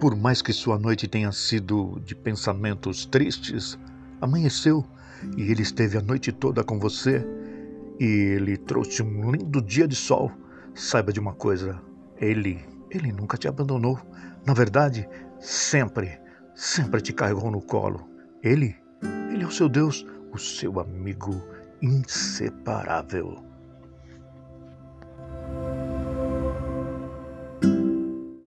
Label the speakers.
Speaker 1: Por mais que sua noite tenha sido de pensamentos tristes, amanheceu e ele esteve a noite toda com você e ele trouxe um lindo dia de sol. Saiba de uma coisa, ele, ele nunca te abandonou. Na verdade, sempre, sempre te carregou no colo. Ele, ele é o seu Deus, o seu amigo inseparável.